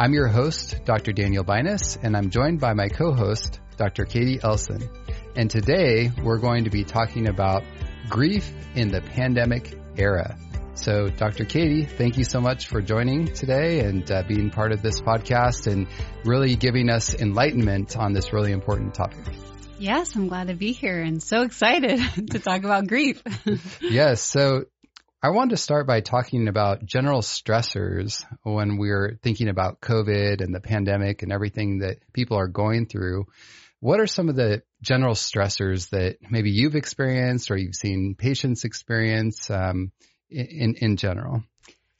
I'm your host, Dr. Daniel Binus, and I'm joined by my co-host, Dr. K'dee Elsen. And today we're going to be talking about grief in the pandemic era. So, Dr. K'dee, thank you so much for joining today and uh, being part of this podcast and really giving us enlightenment on this really important topic. Yes, I'm glad to be here and so excited to talk about grief. yes. So I wanted to start by talking about general stressors when we're thinking about COVID and the pandemic and everything that people are going through. What are some of the general stressors that maybe you've experienced or you've seen patients experience um, in in general?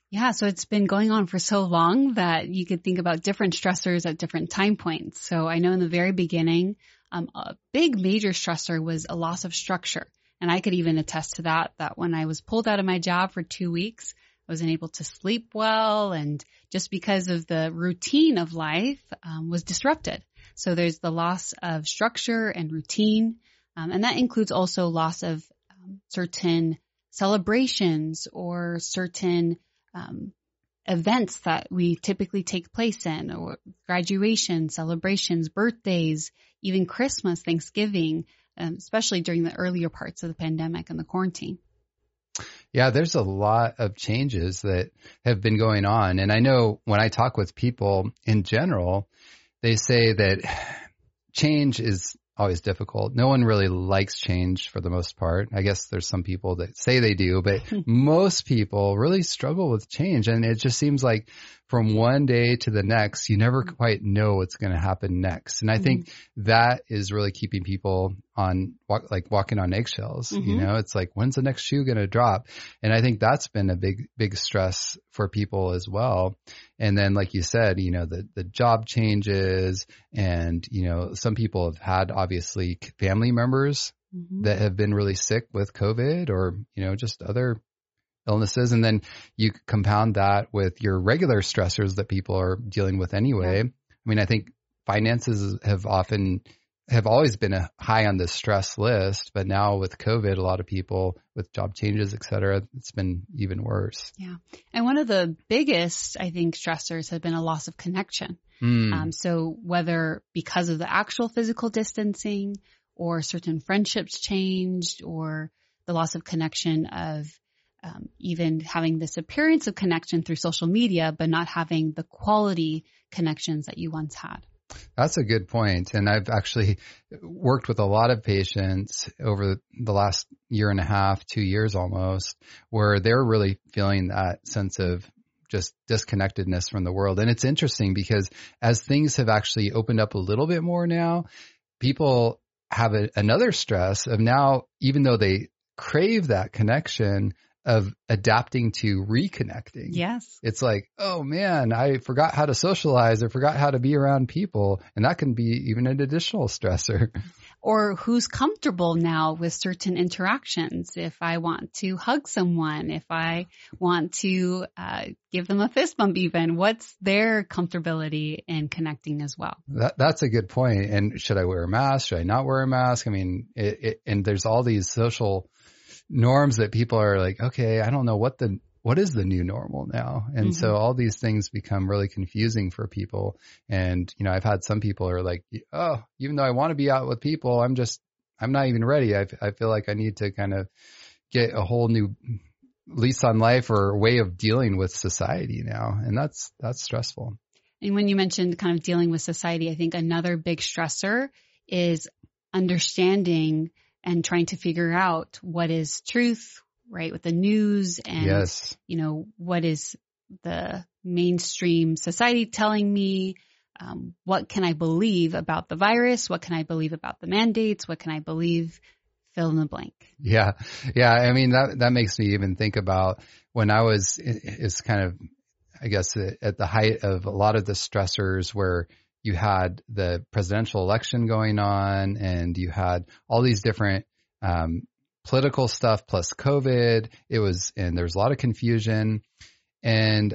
Yeah, so it's been going on for so long that you could think about different stressors at different time points. So I know in the very beginning, um, a big major stressor was a loss of structure. And I could even attest to that, that when I was pulled out of my job for two weeks, I wasn't able to sleep well. And just because of the routine of life um, was disrupted. So there's the loss of structure and routine. Um, and that includes also loss of um, certain celebrations or certain um, events that we typically take place in or graduation, celebrations, birthdays, even Christmas, Thanksgiving um, especially during the earlier parts of the pandemic and the quarantine. Yeah, there's a lot of changes that have been going on. And I know when I talk with people in general, they say that change is always difficult. No one really likes change for the most part. I guess there's some people that say they do, but most people really struggle with change. And it just seems like from one day to the next, you never mm-hmm. quite know what's going to happen next. And I mm-hmm. think that is really keeping people on walk, like walking on eggshells. Mm-hmm. You know, it's like, when's the next shoe going to drop? And I think that's been a big, big stress for people as well. And then, like you said, you know, the, the job changes and, you know, some people have had obviously family members mm-hmm. that have been really sick with COVID or, you know, just other illnesses. And then you compound that with your regular stressors that people are dealing with anyway. I mean, I think finances have often have always been a high on the stress list, but now with COVID, a lot of people with job changes, et cetera, it's been even worse. Yeah. And one of the biggest, I think, stressors has been a loss of connection. Mm. Um, so whether because of the actual physical distancing or certain friendships changed or the loss of connection of um, even having this appearance of connection through social media, but not having the quality connections that you once had. That's a good point. And I've actually worked with a lot of patients over the last year and a half, two years almost, where they're really feeling that sense of just disconnectedness from the world. And it's interesting because as things have actually opened up a little bit more now, people have a, another stress of now, even though they crave that connection, of adapting to reconnecting. Yes. It's like, oh man, I forgot how to socialize or forgot how to be around people. And that can be even an additional stressor. Or who's comfortable now with certain interactions. If I want to hug someone, if I want to uh, give them a fist bump even, what's their comfortability in connecting as well? That, that's a good point. And should I wear a mask? Should I not wear a mask? I mean, it, it, and there's all these social norms that people are like, okay, I don't know what the what is the new normal now? And mm-hmm. so all these things become really confusing for people. And, you know, I've had some people are like, oh, even though I want to be out with people, I'm just, I'm not even ready. I, I feel like I need to kind of get a whole new lease on life or way of dealing with society now. And that's, that's stressful. And when you mentioned kind of dealing with society, I think another big stressor is understanding and trying to figure out what is truth, right, with the news and, yes. you know, what is the mainstream society telling me? Um, what can I believe about the virus? What can I believe about the mandates? What can I believe? Fill in the blank. Yeah. Yeah. I mean, that, that makes me even think about when I was, is kind of, I guess at the height of a lot of the stressors where you had the presidential election going on and you had all these different, um, political stuff plus COVID. It was, and there was a lot of confusion. And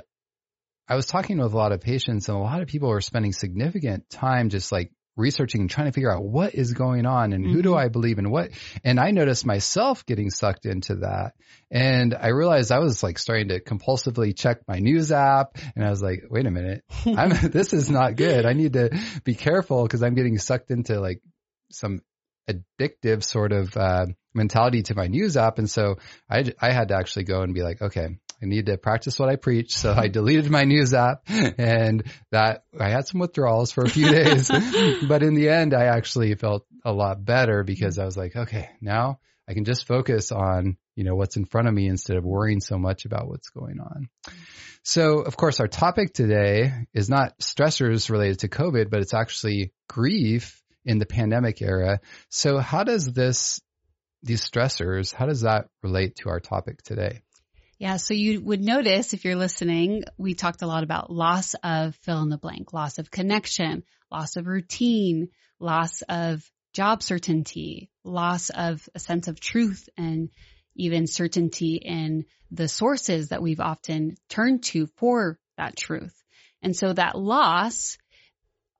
I was talking with a lot of patients and a lot of people were spending significant time just like researching and trying to figure out what is going on and who do Mhm. I believe in what. And I noticed myself getting sucked into that. And I realized I was like starting to compulsively check my news app and I was like, wait a minute, I'm, this is not good. I need to be careful because I'm getting sucked into like some addictive sort of, uh, mentality to my news app. And so I, I had to actually go and be like, okay, I need to practice what I preach. So I deleted my news app and that I had some withdrawals for a few days, but in the end, I actually felt a lot better because I was like, okay, now I can just focus on, you know, what's in front of me instead of worrying so much about what's going on. So of course, our topic today is not stressors related to COVID, but it's actually grief in the pandemic era. So how does this, these stressors, how does that relate to our topic today? Yeah, so you would notice if you're listening, we talked a lot about loss of fill in the blank, loss of connection, loss of routine, loss of job certainty, loss of a sense of truth and even certainty in the sources that we've often turned to for that truth. And so that loss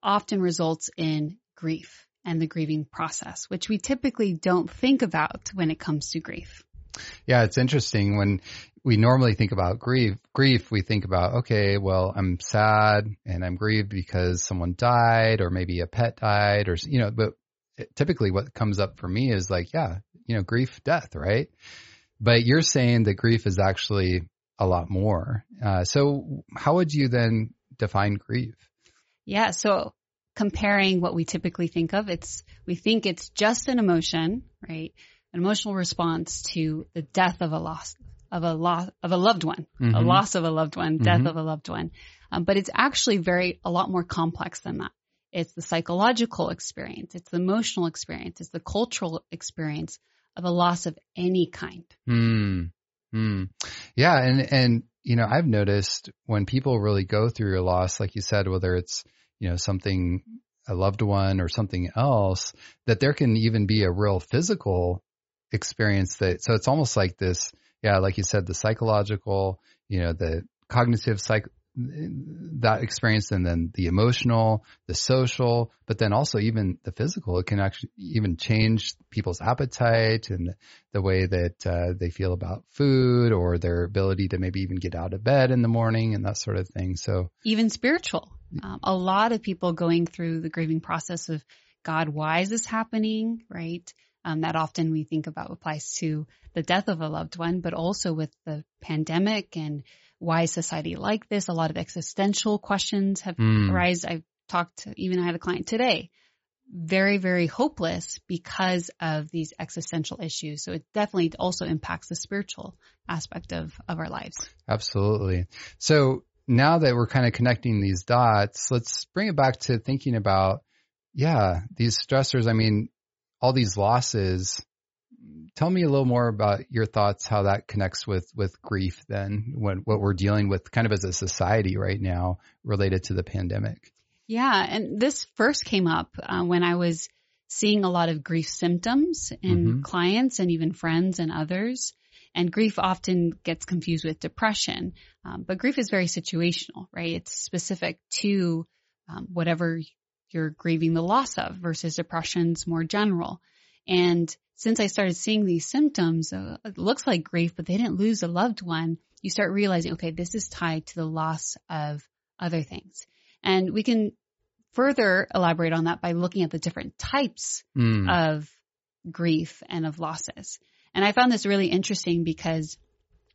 often results in grief and the grieving process, which we typically don't think about when it comes to grief. Yeah, it's interesting when we normally think about grief. Grief, we think about, okay, well, I'm sad and I'm grieved because someone died or maybe a pet died or, you know, but typically what comes up for me is like, yeah, you know, grief, death, right? But you're saying that grief is actually a lot more. Uh, so how would you then define grief? Yeah. So comparing what we typically think of, it's, we think it's just an emotion, right? An emotional response to the death of a loss, of a loss, of a loved one, a Mhm. loss of a loved one, death Mhm. of a loved one. Um, but it's actually very, a lot more complex than that. It's the psychological experience. It's the emotional experience. It's the cultural experience of a loss of any kind. Hmm. Hmm. Yeah. And, and, you know, I've noticed when people really go through a loss, like you said, whether it's, you know, something, a loved one or something else, that there can even be a real physical experience that, so it's almost like this, yeah, like you said, the psychological, you know, the cognitive psych, that experience and then the emotional, the social, but then also even the physical. It can actually even change people's appetite and the way that uh, they feel about food or their ability to maybe even get out of bed in the morning and that sort of thing. So, even spiritual. Um, a lot of people going through the grieving process of God, why is this happening? Right. Um, that often we think about applies to the death of a loved one, but also with the pandemic and why society like this? A lot of existential questions have mm, arise. I've talked to, even I had a client today, very, very hopeless because of these existential issues. So it definitely also impacts the spiritual aspect of, of our lives. absolutely. So now that we're kind of connecting these dots, let's bring it back to thinking about, yeah, these stressors. I mean, all these losses. Tell me a little more about your thoughts, how that connects with, with grief then, when, what we're dealing with kind of as a society right now related to the pandemic. Yeah, and this first came up uh, when I was seeing a lot of grief symptoms in Mhm. clients and even friends and others. And grief often gets confused with depression, um, but grief is very situational, right? It's specific to um, whatever you're grieving the loss of versus depression's more general. And since I started seeing these symptoms, uh, it looks like grief, but they didn't lose a loved one. You start realizing, okay, this is tied to the loss of other things. And we can further elaborate on that by looking at the different types Mm, of grief and of losses. And I found this really interesting because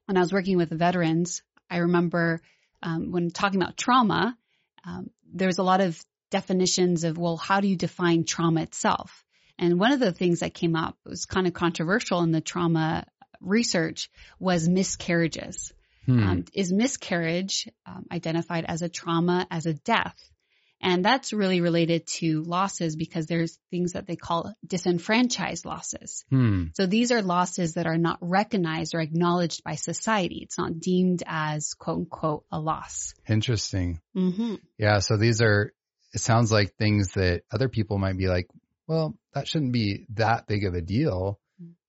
when I was working with veterans, I remember um, when talking about trauma, um, there's a lot of definitions of, well, how do you define trauma itself? And one of the things that came up was kind of controversial in the trauma research was miscarriages. hmm, Um, is miscarriage um, identified as a trauma, as a death? And that's really related to losses because there's things that they call disenfranchised losses. hmm, So these are losses that are not recognized or acknowledged by society. It's not deemed as quote unquote a loss. interesting. Mm-hmm. Yeah. So these are it sounds like things that other people might be like, well, that shouldn't be that big of a deal.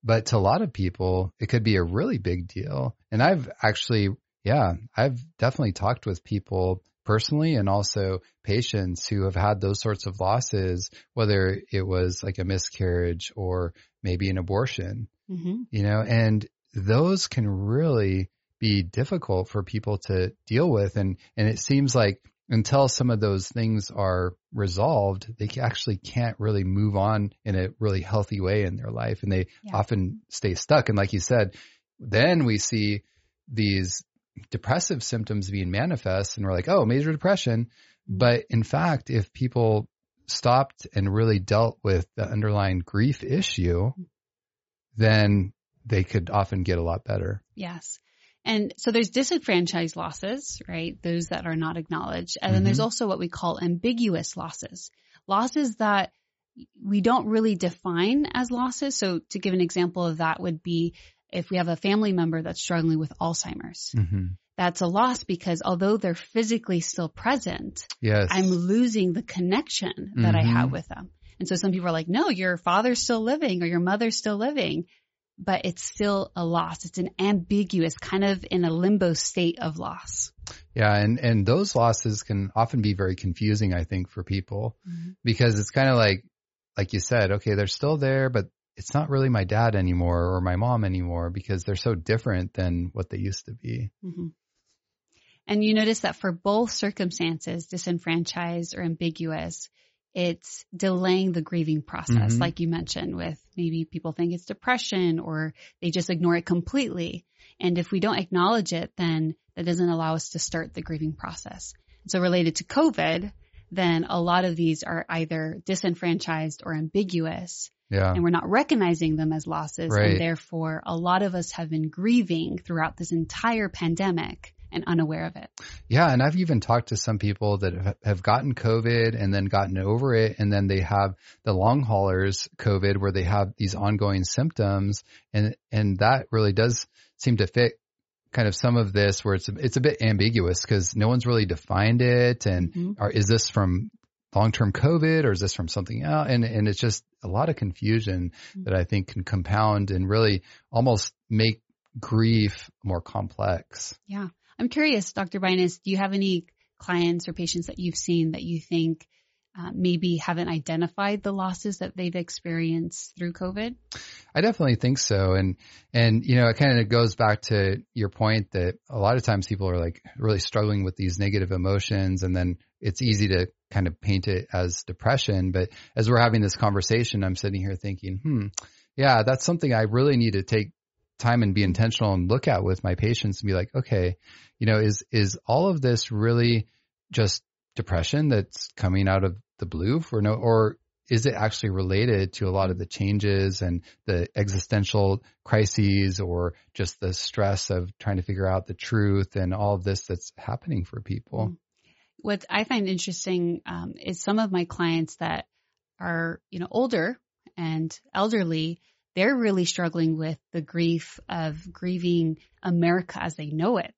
But to a lot of people, it could be a really big deal. And I've actually, yeah, I've definitely talked with people personally and also patients who have had those sorts of losses, whether it was like a miscarriage or maybe an abortion, hmm you know, and those can really be difficult for people to deal with. And, and it seems like until some of those things are resolved, they actually can't really move on in a really healthy way in their life. And they Yeah. often stay stuck. And like you said, then we see these depressive symptoms being manifest and we're like, oh, major depression. Mm-hmm. But in fact, if people stopped and really dealt with the underlying grief issue, then they could often get a lot better. Yes. And so there's disenfranchised losses, right? Those that are not acknowledged. And then there's also what we call ambiguous losses. Losses that we don't really define as losses. So to give an example of that would be if we have a family member that's struggling with Alzheimer's. hmm That's a loss because although they're physically still present, Yes. I'm losing the connection that I have Mhm. with them. And so some people are like, no, your father's still living or your mother's still living, but it's still a loss. It's an ambiguous kind of in a limbo state of loss. Yeah, and and those losses can often be very confusing, I think, for people because it's kind of like, like you said, okay, they're still there, but it's not really my dad anymore or my mom anymore because they're so different than what they used to be. hmm And you notice that for both circumstances, disenfranchised or ambiguous, it's delaying the grieving process, Mhm. like you mentioned with maybe people think it's depression or they just ignore it completely. And if we don't acknowledge it, then that doesn't allow us to start the grieving process. So related to COVID, then a lot of these are either disenfranchised or ambiguous Yeah. and we're not recognizing them as losses. Right. And therefore, a lot of us have been grieving throughout this entire pandemic and unaware of it. Yeah, and I've even talked to some people that have- gotten COVID and then gotten over it, and then they have the long haulers COVID where they have these ongoing symptoms, and and that really does seem to fit kind of some of this where it's it's a bit ambiguous because no one's really defined it, and Mhm. are is this from long term COVID or is this from something else? And and it's just a lot of confusion that I think can compound and really almost make grief more complex. Yeah. I'm curious, Dr. Binus, do you have any clients or patients that you've seen that you think uh, maybe haven't identified the losses that they've experienced through COVID? I definitely think so. And, and, you know, it kind of goes back to your point that a lot of times people are like really struggling with these negative emotions and then it's easy to kind of paint it as depression. But as we're having this conversation, I'm sitting here thinking, hmm, yeah, that's something I really need to take time and be intentional and look at with my patients and be like, okay, you know, is, is all of this really just depression that's coming out of the blue for no, or is it actually related to a lot of the changes and the existential crises or just the stress of trying to figure out the truth and all of this that's happening for people? What I find interesting um, is some of my clients that are, you know, older and elderly, they're really struggling with the grief of grieving America as they know it.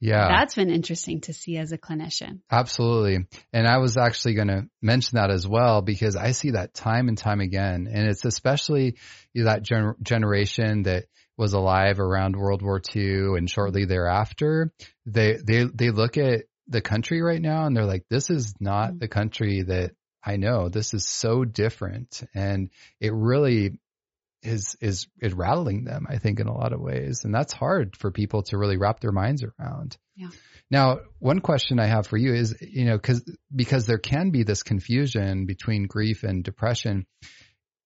Yeah, That's been interesting to see as a clinician. absolutely. And I was actually going to mention that as well because I see that time and time again. And it's especially that gener- generation that was alive around World War II and shortly thereafter. They, they, they look at the country right now and they're like, this is not Mm. the country that I know. This is so different. And it really is, is, is rattling them, I think, in a lot of ways. And that's hard for people to really wrap their minds around. Yeah. Now, one question I have for you is, you know, cause, because there can be this confusion between grief and depression.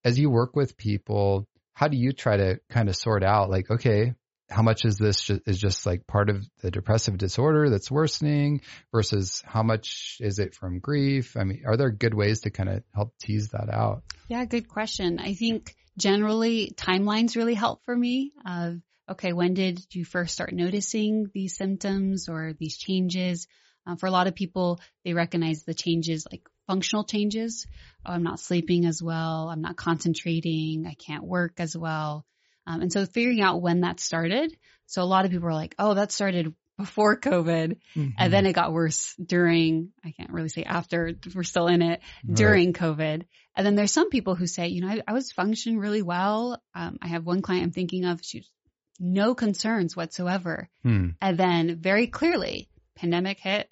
As you work with people, how do you try to kind of sort out like, okay, how much is this ju- is just like part of the depressive disorder that's worsening versus how much is it from grief? I mean, are there good ways to kind of help tease that out? Yeah, good question. I think generally timelines really help for me of, okay, when did you first start noticing these symptoms or these changes? Uh, for a lot of people, they recognize the changes like functional changes. Oh, I'm not sleeping as well. I'm not concentrating. I can't work as well. Um, and so figuring out when that started. So a lot of people are like, oh, that started before COVID, Mm-hmm. and then it got worse during, I can't really say after, we're still in it, during COVID. And then there's some people who say, you know, I, I was functioning really well. Um, I have one client I'm thinking of, she's no concerns whatsoever. Hmm. And then very clearly, pandemic hit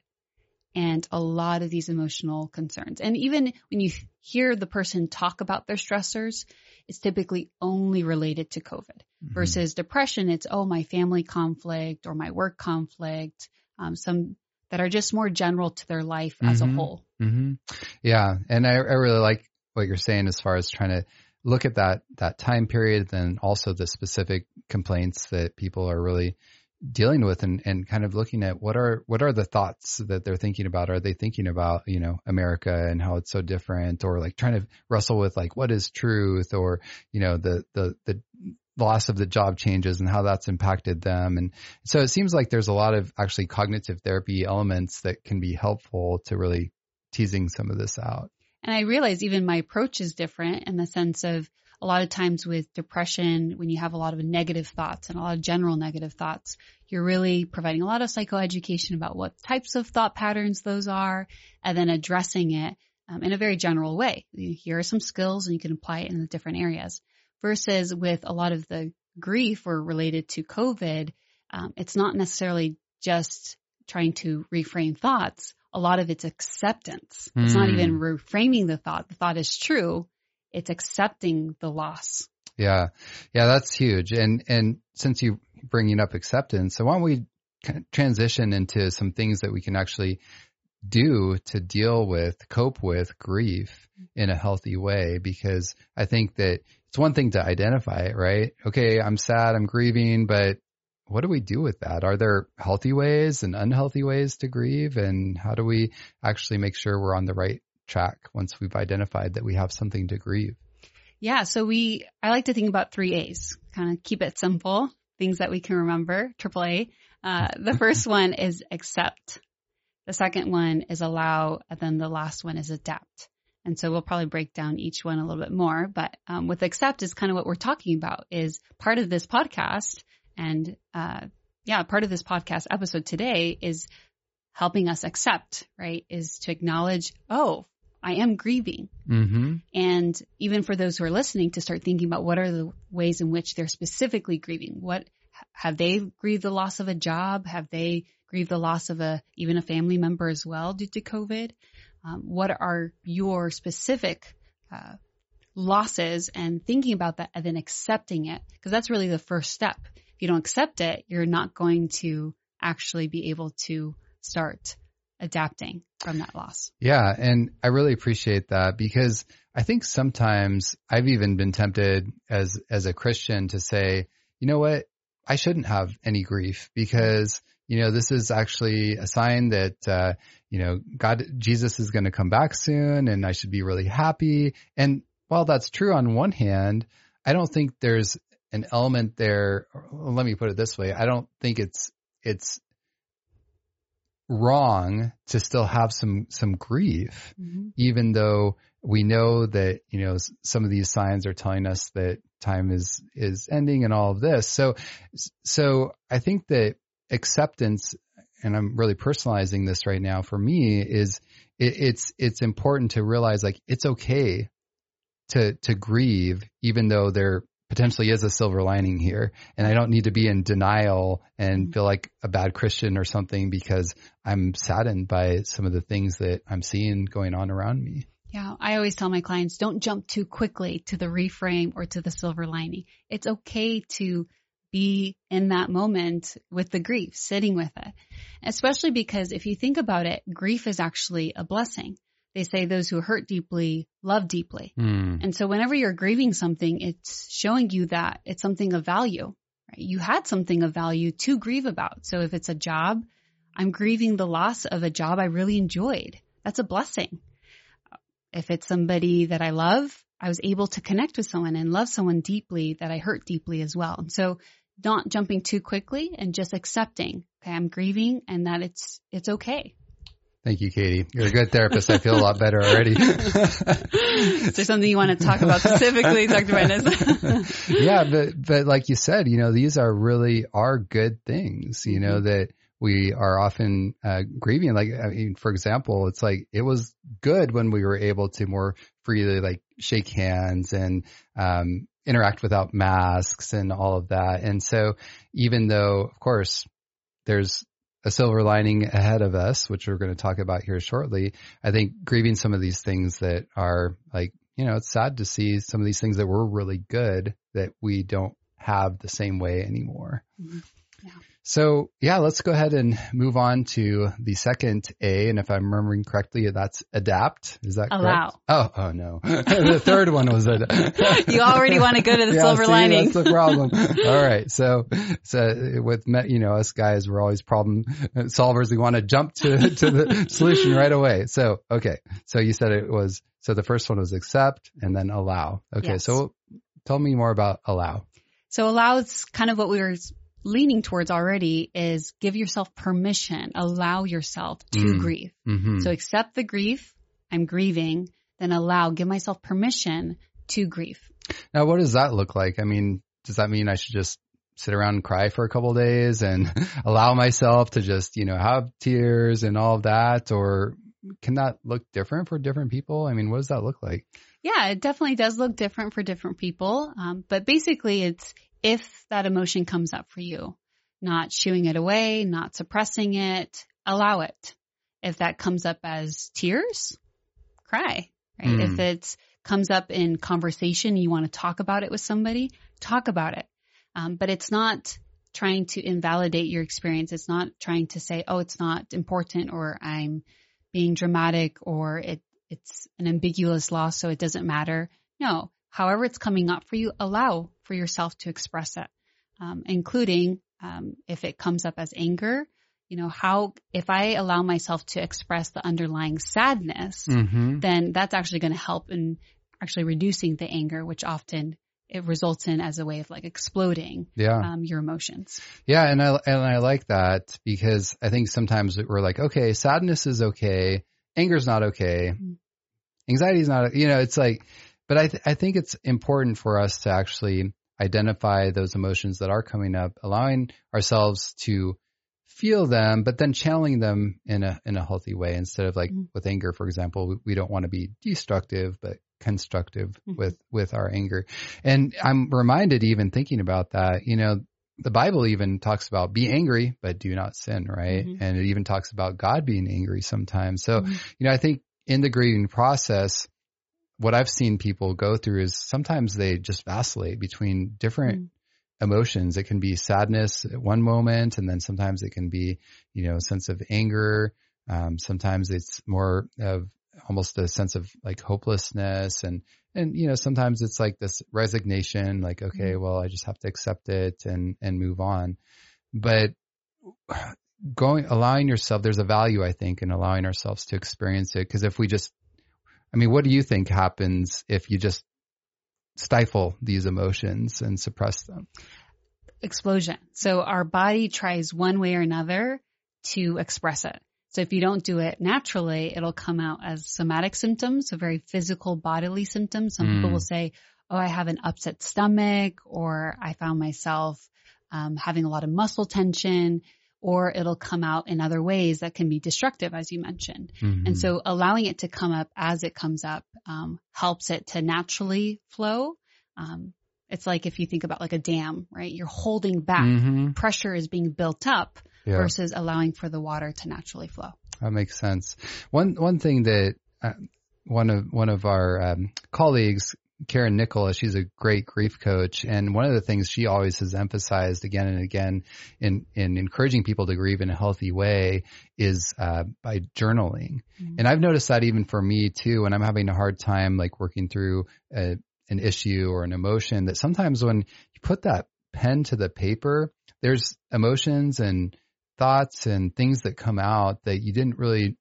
and a lot of these emotional concerns. And even when you hear the person talk about their stressors, it's typically only related to COVID Mm-hmm. versus depression. It's, oh, my family conflict or my work conflict, um, some that are just more general to their life as a Mhm. whole. hmm Yeah, and I, I really like what you're saying as far as trying to look at that that time period, then also the specific complaints that people are really dealing with, and, and kind of looking at what are what are the thoughts that they're thinking about. Are they thinking about you know America and how it's so different, or like trying to wrestle with like what is truth, or you know the the the loss of the job changes and how that's impacted them. And so it seems like there's a lot of actually cognitive therapy elements that can be helpful to really teasing some of this out. And I realize even my approach is different in the sense of a lot of times with depression, when you have a lot of negative thoughts and a lot of general negative thoughts, you're really providing a lot of psychoeducation about what types of thought patterns those are and then addressing it um, in a very general way. Here are some skills and you can apply it in the different areas versus with a lot of the grief or related to COVID, um, it's not necessarily just trying to reframe thoughts. A lot of it's acceptance. It's not Hmm. even reframing the thought. The thought is true. It's accepting the loss. Yeah. Yeah, that's huge. And and since you bringing up acceptance, so why don't we transition into some things that we can actually do to deal with, cope with grief in a healthy way because I think that it's one thing to identify it, right? Okay, I'm sad, I'm grieving, but what do we do with that? Are there healthy ways and unhealthy ways to grieve? And how do we actually make sure we're on the right track once we've identified that we have something to grieve? Yeah. So we, I like to think about three A's, kind of keep it simple, things that we can remember, triple A. Uh, the first one is accept. The second one is allow. And then the last one is adapt. And so we'll probably break down each one a little bit more, but um, with accept is kind of what we're talking about is part of this podcast. And, uh, yeah, part of this podcast episode today is helping us accept, right? Is to acknowledge, oh, I am grieving. Mm-hmm. And even for those who are listening to start thinking about what are the ways in which they're specifically grieving. What have they grieved the loss of a job? Have they grieved the loss of a, even a family member as well due to COVID? Um, what are your specific, uh, losses and thinking about that and then accepting it? Cause that's really the first step. If you don't accept it, you're not going to actually be able to start adapting from that loss. Yeah, and I really appreciate that because I think sometimes I've even been tempted as as a Christian to say, you know what, I shouldn't have any grief because you know this is actually a sign that uh, you know God Jesus is going to come back soon, and I should be really happy. And while that's true on one hand, I don't think there's an element there. Let me put it this way: I don't think it's it's wrong to still have some some grief Mm-hmm. even though we know that you know some of these signs are telling us that time is is ending and all of this so so i think that acceptance and i'm really personalizing this right now for me is it, it's it's important to realize like it's okay to to grieve even though there potentially is a silver lining here and i don't need to be in denial and mm-hmm. feel like a bad christian or something because i'm saddened by some of the things that i'm seeing going on around me Yeah, I always tell my clients don't jump too quickly to the reframe or to the silver lining. It's okay to be in that moment with the grief, sitting with it. Especially because if you think about it, grief is actually a blessing. They say those who hurt deeply love deeply. Hmm. And so whenever you're grieving something, it's showing you that it's something of value. Right? You had something of value to grieve about. So if it's a job, I'm grieving the loss of a job I really enjoyed. That's a blessing. If it's somebody that I love, I was able to connect with someone and love someone deeply that I hurt deeply as well. And so not jumping too quickly and just accepting, okay, I'm grieving and that it's, it's okay. Thank you, K'dee. You're a good therapist. I feel a lot better already. Is there something you want to talk about specifically, Dr. Binus? yeah, but but like you said, you know, these are really are good things, you know, that we are often uh, grieving. Like, I mean, for example, it's like it was good when we were able to more freely like shake hands and um, interact without masks and all of that. And so, even though, of course, there's a silver lining ahead of us, which we're going to talk about here shortly. I think grieving some of these things that are like, you know, it's sad to see some of these things that were really good that we don't have the same way anymore. Mm-hmm. Yeah. So yeah, let's go ahead and move on to the second A. And if I'm remembering correctly, that's adapt. Is that allow? Correct? Oh, oh no. the third one was adapt. you already want to go to the yeah, silver see, lining. That's the problem. All right. So, so with, you know, us guys, we're always problem solvers. We want to jump to, to the solution right away. So, okay. So you said it was, so the first one was accept and then allow. Okay. Yes. So tell me more about allow. So allow is kind of what we were leaning towards already is give yourself permission, allow yourself to mm. grieve. Mm-hmm. So accept the grief. I'm grieving. Then allow, give myself permission to grieve. Now, what does that look like? I mean, does that mean I should just sit around and cry for a couple days and allow myself to just, you know, have tears and all of that? Or can that look different for different people? I mean, what does that look like? Yeah, it definitely does look different for different people. Um, but basically it's if that emotion comes up for you, not shooing it away, not suppressing it, allow it. If that comes up as tears, cry, right? Mm. If it comes up in conversation, you want to talk about it with somebody, talk about it. Um, but it's not trying to invalidate your experience. It's not trying to say, oh, it's not important or I'm being dramatic or it it's an ambiguous loss, so it doesn't matter. No, however it's coming up for you, allow for yourself to express it, um, including um, if it comes up as anger. You know, how, if I allow myself to express the underlying sadness, mm-hmm. then that's actually going to help in actually reducing the anger, which often it results in as a way of like exploding yeah. um, your emotions. Yeah, and I and I like that because I think sometimes we're like, okay, sadness is okay, anger's not okay, mm-hmm. anxiety is not, you know, it's like, but I th- I think it's important for us to actually identify those emotions that are coming up, allowing ourselves to feel them, but then channeling them in a in a healthy way instead of like mm-hmm. with anger, for example, we, we, don't want to be destructive, but constructive mm-hmm. with with our anger. And I'm reminded even thinking about that, you know, the Bible even talks about be angry, but do not sin, right? Mm-hmm. And it even talks about God being angry sometimes. So, mm-hmm. you know, I think in the grieving process, what I've seen people go through is sometimes they just vacillate between different mm. emotions. It can be sadness at one moment, and then sometimes it can be, you know, a sense of anger. Um, sometimes it's more of almost a sense of like hopelessness and and you know sometimes it's like this resignation like okay mm. well i just have to accept it and and move on but going allowing yourself there's a value i think in allowing ourselves to experience it because if we just I mean, what do you think happens if you just stifle these emotions and suppress them? Explosion. So our body tries one way or another to express it. So if you don't do it naturally, it'll come out as somatic symptoms, so very physical bodily symptoms. Some mm. people will say, oh, I have an upset stomach or I found myself um, having a lot of muscle tension or it'll come out in other ways that can be destructive, as you mentioned. Mm-hmm. And so allowing it to come up as it comes up um, helps it to naturally flow. Um, it's like if you think about like a dam, right? You're holding back. Mm-hmm. Pressure is being built up yeah. versus allowing for the water to naturally flow. That makes sense. One one thing that uh, one of one of our um, colleagues Karen Nicola, she's a great grief coach. And one of the things she always has emphasized again and again in, in encouraging people to grieve in a healthy way is uh, by journaling. Mm-hmm. And I've noticed that even for me too, when I'm having a hard time like working through a, an issue or an emotion, that sometimes when you put that pen to the paper, there's emotions and thoughts and things that come out that you didn't really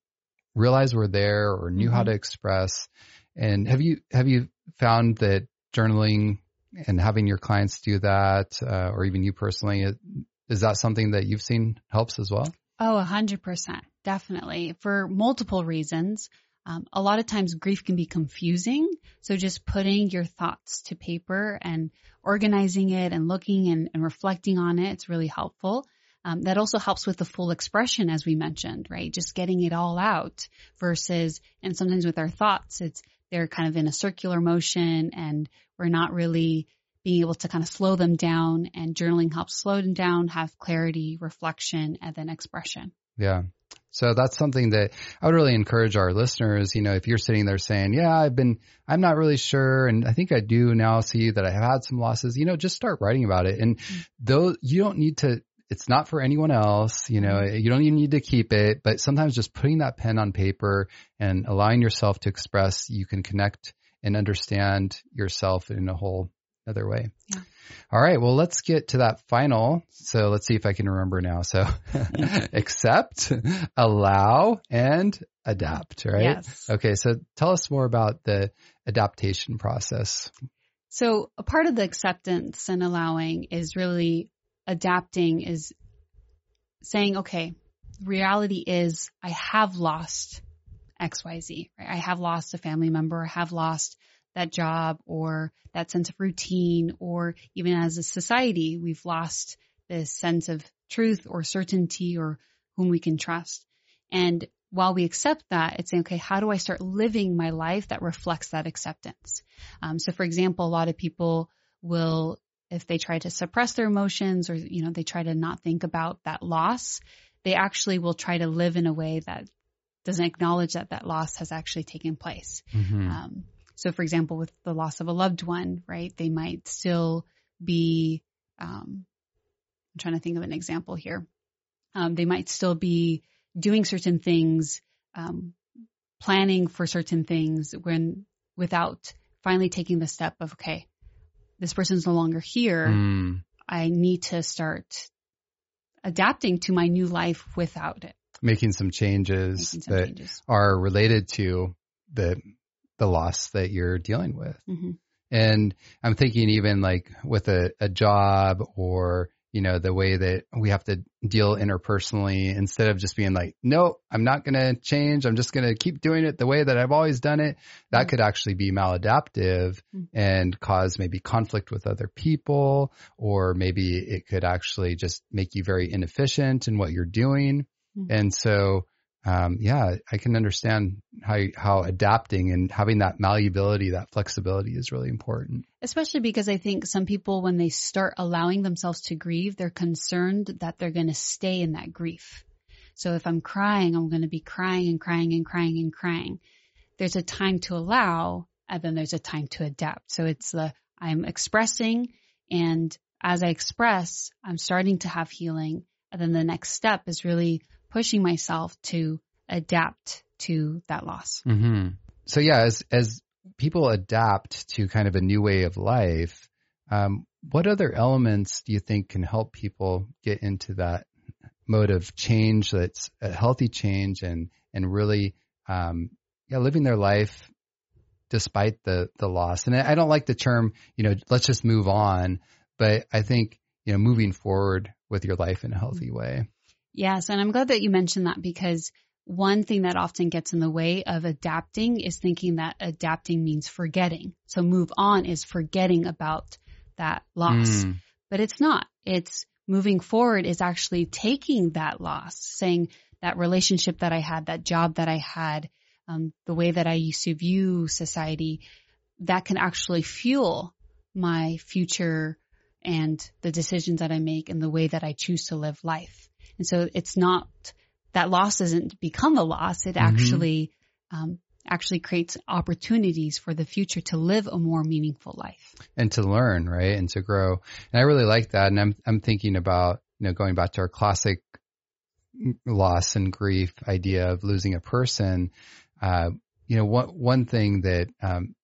realize were there or knew mm-hmm. how to express. And have you have you found that journaling and having your clients do that, uh, or even you personally, is that something that you've seen helps as well? Oh, a hundred percent. Definitely. For multiple reasons. Um, a lot of times grief can be confusing. So just putting your thoughts to paper and organizing it and looking and, and reflecting on it, it's really helpful. Um, that also helps with the full expression, as we mentioned, right? Just getting it all out versus, and sometimes with our thoughts, it's they're kind of in a circular motion and we're not really being able to kind of slow them down and journaling helps slow them down, have clarity, reflection, and then expression. Yeah. So that's something that I would really encourage our listeners. You know, if you're sitting there saying, yeah, I've been, I'm not really sure. And I think I do now see that I have had some losses, you know, just start writing about it. And mm-hmm. though you don't need to, it's not for anyone else. You know, mm-hmm. you don't even need to keep it, but sometimes just putting that pen on paper and allowing yourself to express, you can connect and understand yourself in a whole other way. Yeah. All right. Well, let's get to that final. So let's see if I can remember now. So accept, allow, and adapt, right? Yes. Okay. So tell us more about the adaptation process. So a part of the acceptance and allowing is really adapting is saying, okay, reality is I have lost XYZ, right? I have lost a family member, I have lost that job or that sense of routine, or even as a society, we've lost this sense of truth or certainty or whom we can trust. And while we accept that, it's saying, okay, how do I start living my life that reflects that acceptance? Um, so for example, a lot of people will, if they try to suppress their emotions or, you know, they try to not think about that loss, they actually will try to live in a way that doesn't acknowledge that that loss has actually taken place. Mm-hmm. Um, so for example, with the loss of a loved one, right, they might still be, um, I'm trying to think of an example here. Um, they might still be doing certain things, um, planning for certain things when without finally taking the step of, okay, this person's no longer here. Mm. I need to start adapting to my new life without it. Making some changes Making some that changes. are related to the the loss that you're dealing with. Mm-hmm. And I'm thinking even like with a, a job or, you know, the way that we have to deal interpersonally instead of just being like, no, I'm not going to change. I'm just going to keep doing it the way that I've always done it. That mm-hmm. could actually be maladaptive mm-hmm. and cause maybe conflict with other people, or maybe it could actually just make you very inefficient in what you're doing. Mm-hmm. And so um, yeah, I can understand how how adapting and having that malleability, that flexibility is really important. Especially because I think some people, when they start allowing themselves to grieve, they're concerned that they're going to stay in that grief. So if I'm crying, I'm going to be crying and crying and crying and crying. There's a time to allow, and then there's a time to adapt. So it's the I'm expressing, and as I express, I'm starting to have healing. And then the next step is really pushing myself to adapt to that loss. Mm-hmm. So yeah, as as people adapt to kind of a new way of life, um, what other elements do you think can help people get into that mode of change that's a healthy change and and really um, yeah living their life despite the the loss and I don't like the term you know let's just move on but I think you know moving forward with your life in a healthy way Yes. And I'm glad that you mentioned that because one thing that often gets in the way of adapting is thinking that adapting means forgetting. So move on is forgetting about that loss, mm. but it's not. It's moving forward is actually taking that loss, saying that relationship that I had, that job that I had, um, the way that I used to view society, that can actually fuel my future and the decisions that I make and the way that I choose to live life. And so it's not that loss doesn't become a loss. It mm-hmm. actually, um, actually creates opportunities for the future to live a more meaningful life and to learn, right? And to grow. And I really like that. And I'm, I'm thinking about, you know, going back to our classic loss and grief idea of losing a person. Uh, you know, one, one thing that, um,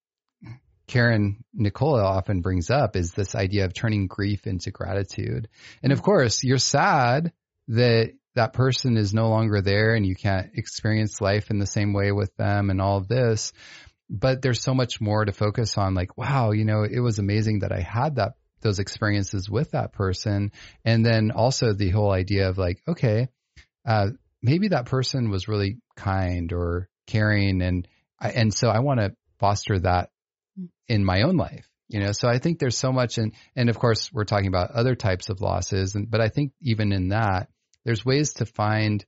Karen Nicola often brings up is this idea of turning grief into gratitude. And of mm-hmm. course, you're sad that that person is no longer there and you can't experience life in the same way with them and all of this. But there's so much more to focus on like, wow, you know, it was amazing that I had that, those experiences with that person. And then also the whole idea of like, okay, uh, maybe that person was really kind or caring and, and so I want to foster that in my own life You know, so I think there's so much and and of course we're talking about other types of losses and but I think even in that there's ways to find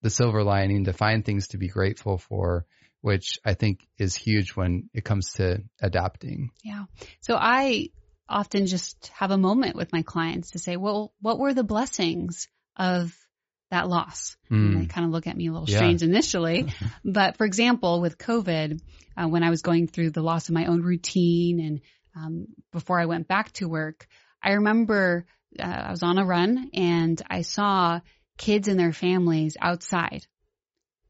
the silver lining, to find things to be grateful for, which I think is huge when it comes to adapting. Yeah. So I often just have a moment with my clients to say, well, what were the blessings of that loss? Mm. they kind of look at me a little yeah. strange initially. but for example, with COVID, uh, when I was going through the loss of my own routine and um, before I went back to work, I remember uh, I was on a run and I saw kids and their families outside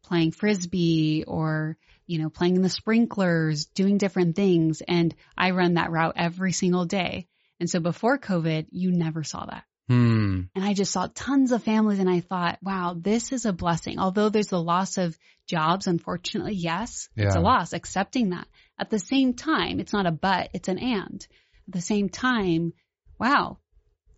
playing frisbee or you know playing in the sprinklers doing different things. And i run that route every single day. And so before covid you never saw that. Hmm. and i just saw tons of families and i thought wow this is a blessing. Although there's the loss of jobs unfortunately yes yeah. it's a loss accepting that. At the same time it's not a but it's an and. At the same time wow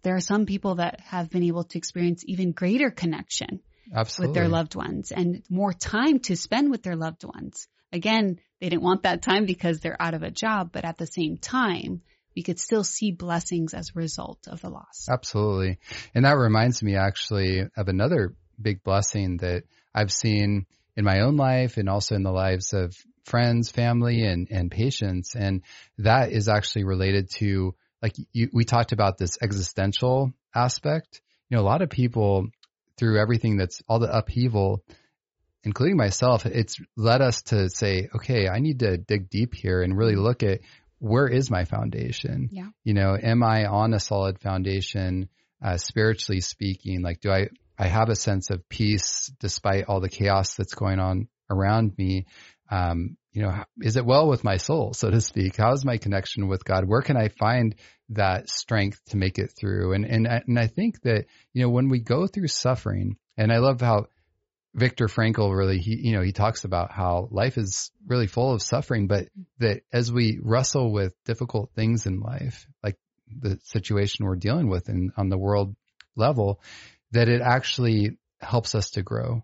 there are some people that have been able to experience even greater connection Absolutely. with their loved ones and more time to spend with their loved ones. Again, they didn't want that time because they're out of a job, but at the same time, we could still see blessings as a result of the loss. Absolutely. And that reminds me actually of another big blessing that I've seen in my own life and also in the lives of friends, family, and, and patients. And that is actually related to like you, we talked about this existential aspect. You know, a lot of people through everything that's all the upheaval, including myself, it's led us to say, okay, I need to dig deep here and really look at where is my foundation? Yeah. You know, am I on a solid foundation, uh, spiritually speaking? Like, do I, I have a sense of peace despite all the chaos that's going on around me? Um, you know, is it well with my soul, so to speak? How's my connection with God? Where can I find that strength to make it through? And, and, and I think that, you know, when we go through suffering, and I love how Viktor Frankl really, he, you know, he talks about how life is really full of suffering, but that as we wrestle with difficult things in life, like the situation we're dealing with in, on the world level, that it actually helps us to grow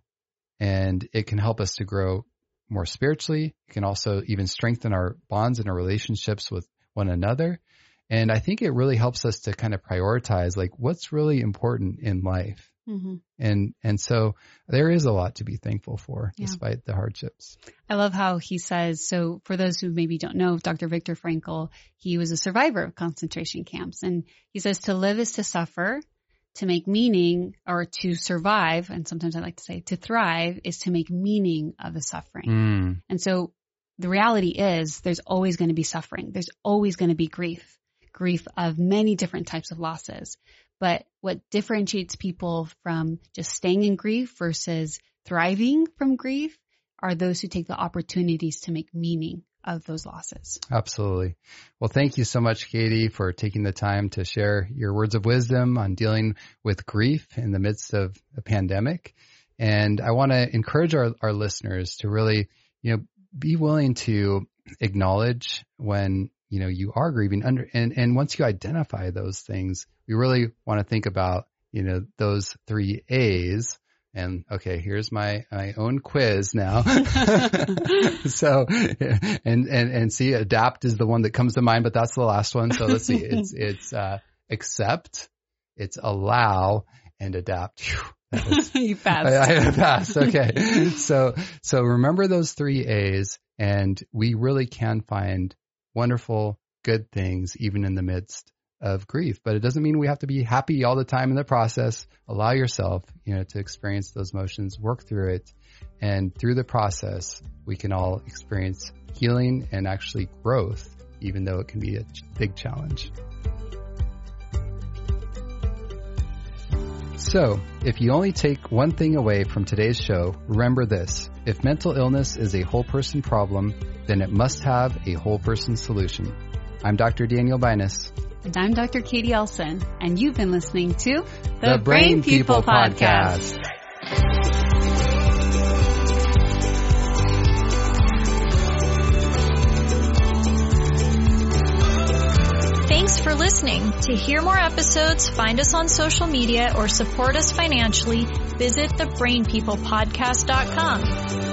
and it can help us to grow more spiritually. It can also even strengthen our bonds and our relationships with one another. And I think it really helps us to kind of prioritize like what's really important in life. Mm-hmm. And, and so there is a lot to be thankful for yeah. despite the hardships. I love how he says, so for those who maybe don't know, Dr. Viktor Frankl, he was a survivor of concentration camps and he says to live is to suffer to make meaning or to survive, and sometimes I like to say to thrive, is to make meaning of the suffering. Mm. And so the reality is there's always going to be suffering. There's always going to be grief, grief of many different types of losses. But what differentiates people from just staying in grief versus thriving from grief are those who take the opportunities to make meaning of those losses. Absolutely. Well, thank you so much, K'dee, for taking the time to share your words of wisdom on dealing with grief in the midst of a pandemic. And I want to encourage our, our listeners to really, you know, be willing to acknowledge when, you know, you are grieving under, and, and once you identify those things, we really want to think about, you know, those three A's and okay, here's my, my own quiz now. so, and, and, and see, adapt is the one that comes to mind, but that's the last one. So let's see. It's, it's, uh, accept, it's allow and adapt. Was, you passed. I, I passed. Okay. so, so remember those three A's and we really can find wonderful, good things even in the midst of grief, but it doesn't mean we have to be happy all the time in the process. Allow yourself, you know, to experience those emotions, work through it. And through the process, we can all experience healing and actually growth, even though it can be a big challenge. So, if you only take one thing away from today's show, remember this. If mental illness is a whole person problem, then it must have a whole person solution. I'm Dr. Daniel Binus. And I'm Dr. K'dee Elsen, and you've been listening to the, the Brain, Brain, People, People Podcast. Podcast. Thanks for listening. To hear more episodes, find us on social media, or support us financially, visit thebrainpeoplepodcast.com.